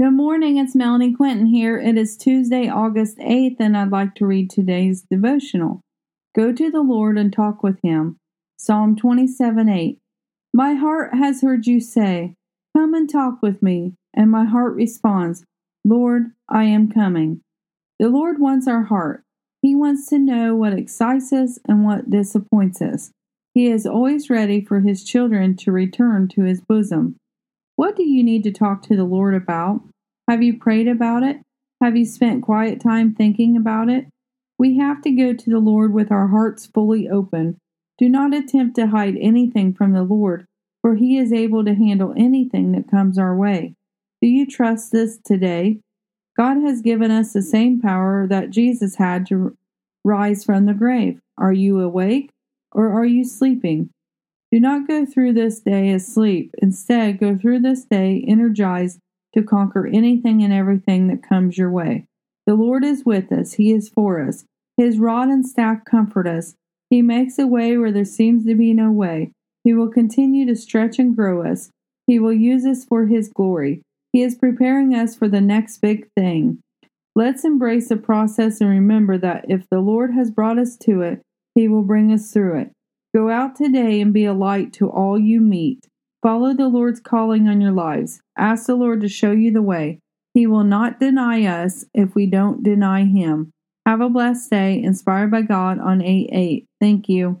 Good morning, it's Melanie Quinton here. It is Tuesday, August 8th, and I'd like to read today's devotional. Go to the Lord and talk with him. Psalm 27 8. My heart has heard you say, Come and talk with me. And my heart responds, Lord, I am coming. The Lord wants our heart. He wants to know what excites us and what disappoints us. He is always ready for his children to return to his bosom. What do you need to talk to the Lord about? Have you prayed about it? Have you spent quiet time thinking about it? We have to go to the Lord with our hearts fully open. Do not attempt to hide anything from the Lord, for He is able to handle anything that comes our way. Do you trust this today? God has given us the same power that Jesus had to rise from the grave. Are you awake or are you sleeping? Do not go through this day asleep. Instead, go through this day energized to conquer anything and everything that comes your way. The Lord is with us, He is for us. His rod and staff comfort us. He makes a way where there seems to be no way. He will continue to stretch and grow us. He will use us for His glory. He is preparing us for the next big thing. Let's embrace the process and remember that if the Lord has brought us to it, He will bring us through it. Go out today and be a light to all you meet. Follow the Lord's calling on your lives. Ask the Lord to show you the way. He will not deny us if we don't deny Him. Have a blessed day, inspired by God on 8 8. Thank you.